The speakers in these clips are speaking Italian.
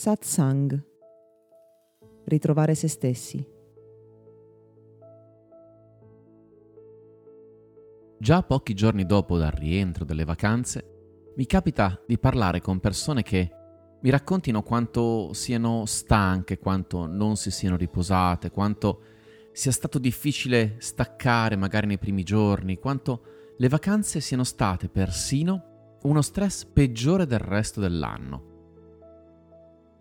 Satsang. Ritrovare se stessi. Già pochi giorni dopo dal rientro dalle vacanze, mi capita di parlare con persone che mi raccontino quanto siano stanche, quanto non si siano riposate, quanto sia stato difficile staccare magari nei primi giorni, quanto le vacanze siano state persino uno stress peggiore del resto dell'anno.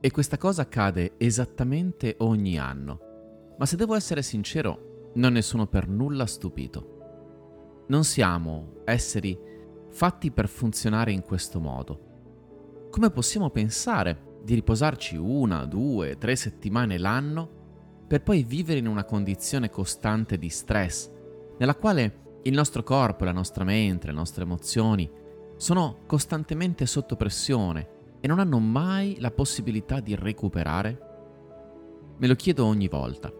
E questa cosa accade esattamente ogni anno. Ma se devo essere sincero, non ne sono per nulla stupito. Non siamo esseri fatti per funzionare in questo modo. Come possiamo pensare di riposarci una, due, tre settimane l'anno per poi vivere in una condizione costante di stress, nella quale il nostro corpo, la nostra mente, le nostre emozioni sono costantemente sotto pressione e non hanno mai la possibilità di recuperare? Me lo chiedo ogni volta.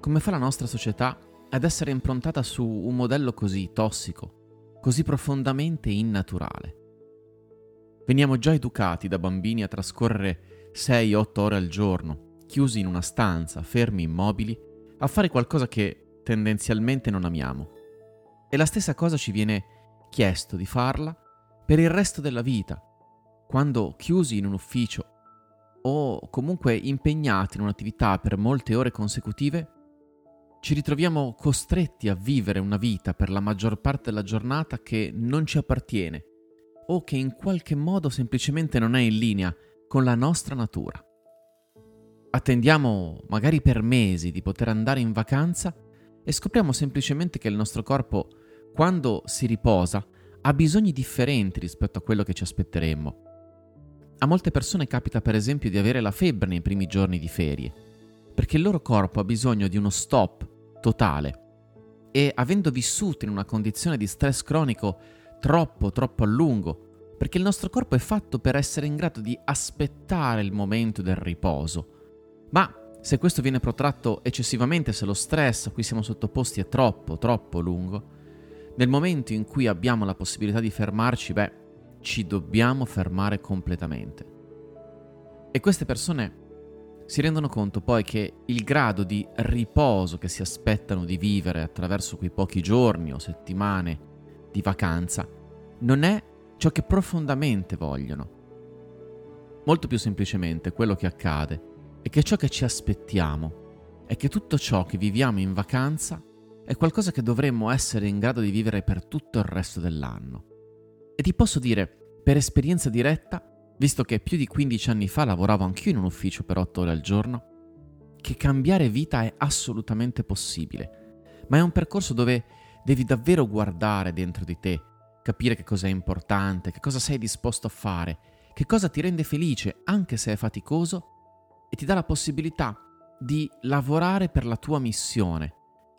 Come fa la nostra società ad essere improntata su un modello così tossico, così profondamente innaturale? Veniamo già educati da bambini a trascorrere 6-8 ore al giorno, chiusi in una stanza, fermi immobili, a fare qualcosa che tendenzialmente non amiamo. E la stessa cosa ci viene chiesto di farla per il resto della vita, quando chiusi in un ufficio o comunque impegnati in un'attività per molte ore consecutive, ci ritroviamo costretti a vivere una vita per la maggior parte della giornata che non ci appartiene o che in qualche modo semplicemente non è in linea con la nostra natura. Attendiamo magari per mesi di poter andare in vacanza e scopriamo semplicemente che il nostro corpo, quando si riposa, ha bisogni differenti rispetto a quello che ci aspetteremmo. A molte persone capita per esempio di avere la febbre nei primi giorni di ferie, perché il loro corpo ha bisogno di uno stop totale e avendo vissuto in una condizione di stress cronico troppo troppo a lungo, perché il nostro corpo è fatto per essere in grado di aspettare il momento del riposo. Ma se questo viene protratto eccessivamente, se lo stress a cui siamo sottoposti è troppo troppo lungo, nel momento in cui abbiamo la possibilità di fermarci, beh, ci dobbiamo fermare completamente. E queste persone si rendono conto poi che il grado di riposo che si aspettano di vivere attraverso quei pochi giorni o settimane di vacanza non è ciò che profondamente vogliono. Molto più semplicemente quello che accade è che ciò che ci aspettiamo è che tutto ciò che viviamo in vacanza è qualcosa che dovremmo essere in grado di vivere per tutto il resto dell'anno. E ti posso dire, per esperienza diretta, visto che più di 15 anni fa lavoravo anch'io in un ufficio per 8 ore al giorno, che cambiare vita è assolutamente possibile, ma è un percorso dove devi davvero guardare dentro di te, capire che cosa è importante, che cosa sei disposto a fare, che cosa ti rende felice anche se è faticoso e ti dà la possibilità di lavorare per la tua missione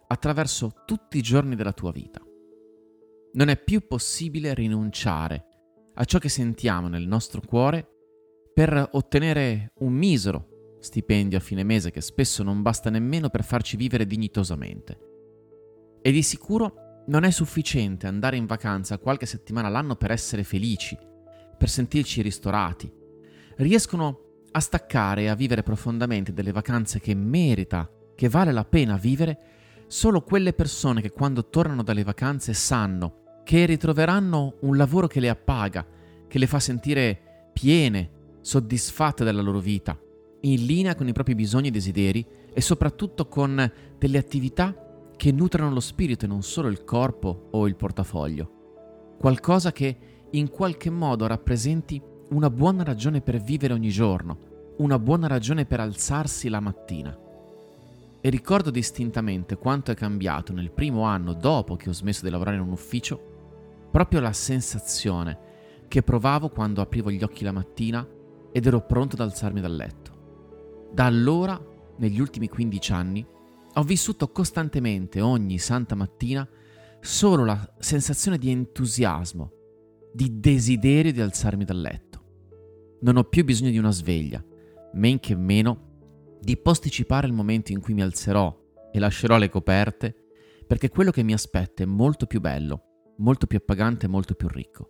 attraverso tutti i giorni della tua vita. Non è più possibile rinunciare a ciò che sentiamo nel nostro cuore per ottenere un misero stipendio a fine mese che spesso non basta nemmeno per farci vivere dignitosamente. E di sicuro non è sufficiente andare in vacanza qualche settimana all'anno per essere felici, per sentirci ristorati. Riescono a staccare e a vivere profondamente delle vacanze che merita, che vale la pena vivere, solo quelle persone che quando tornano dalle vacanze sanno che ritroveranno un lavoro che le appaga, che le fa sentire piene, soddisfatte della loro vita, in linea con i propri bisogni e desideri e soprattutto con delle attività che nutrano lo spirito e non solo il corpo o il portafoglio. Qualcosa che in qualche modo rappresenti una buona ragione per vivere ogni giorno, una buona ragione per alzarsi la mattina. E ricordo distintamente quanto è cambiato nel primo anno dopo che ho smesso di lavorare in un ufficio proprio la sensazione che provavo quando aprivo gli occhi la mattina ed ero pronto ad alzarmi dal letto. Da allora, negli ultimi 15 anni, ho vissuto costantemente ogni santa mattina solo la sensazione di entusiasmo, di desiderio di alzarmi dal letto. Non ho più bisogno di una sveglia, men che meno di posticipare il momento in cui mi alzerò e lascerò le coperte, perché quello che mi aspetta è molto più bello molto più appagante e molto più ricco.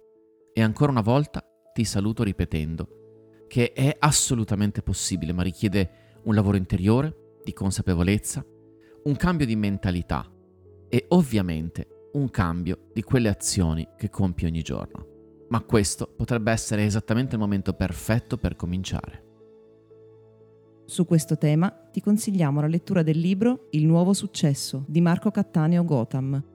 E ancora una volta ti saluto ripetendo, che è assolutamente possibile, ma richiede un lavoro interiore, di consapevolezza, un cambio di mentalità e ovviamente un cambio di quelle azioni che compi ogni giorno. Ma questo potrebbe essere esattamente il momento perfetto per cominciare. Su questo tema ti consigliamo la lettura del libro Il nuovo successo di Marco Cattaneo Gotham.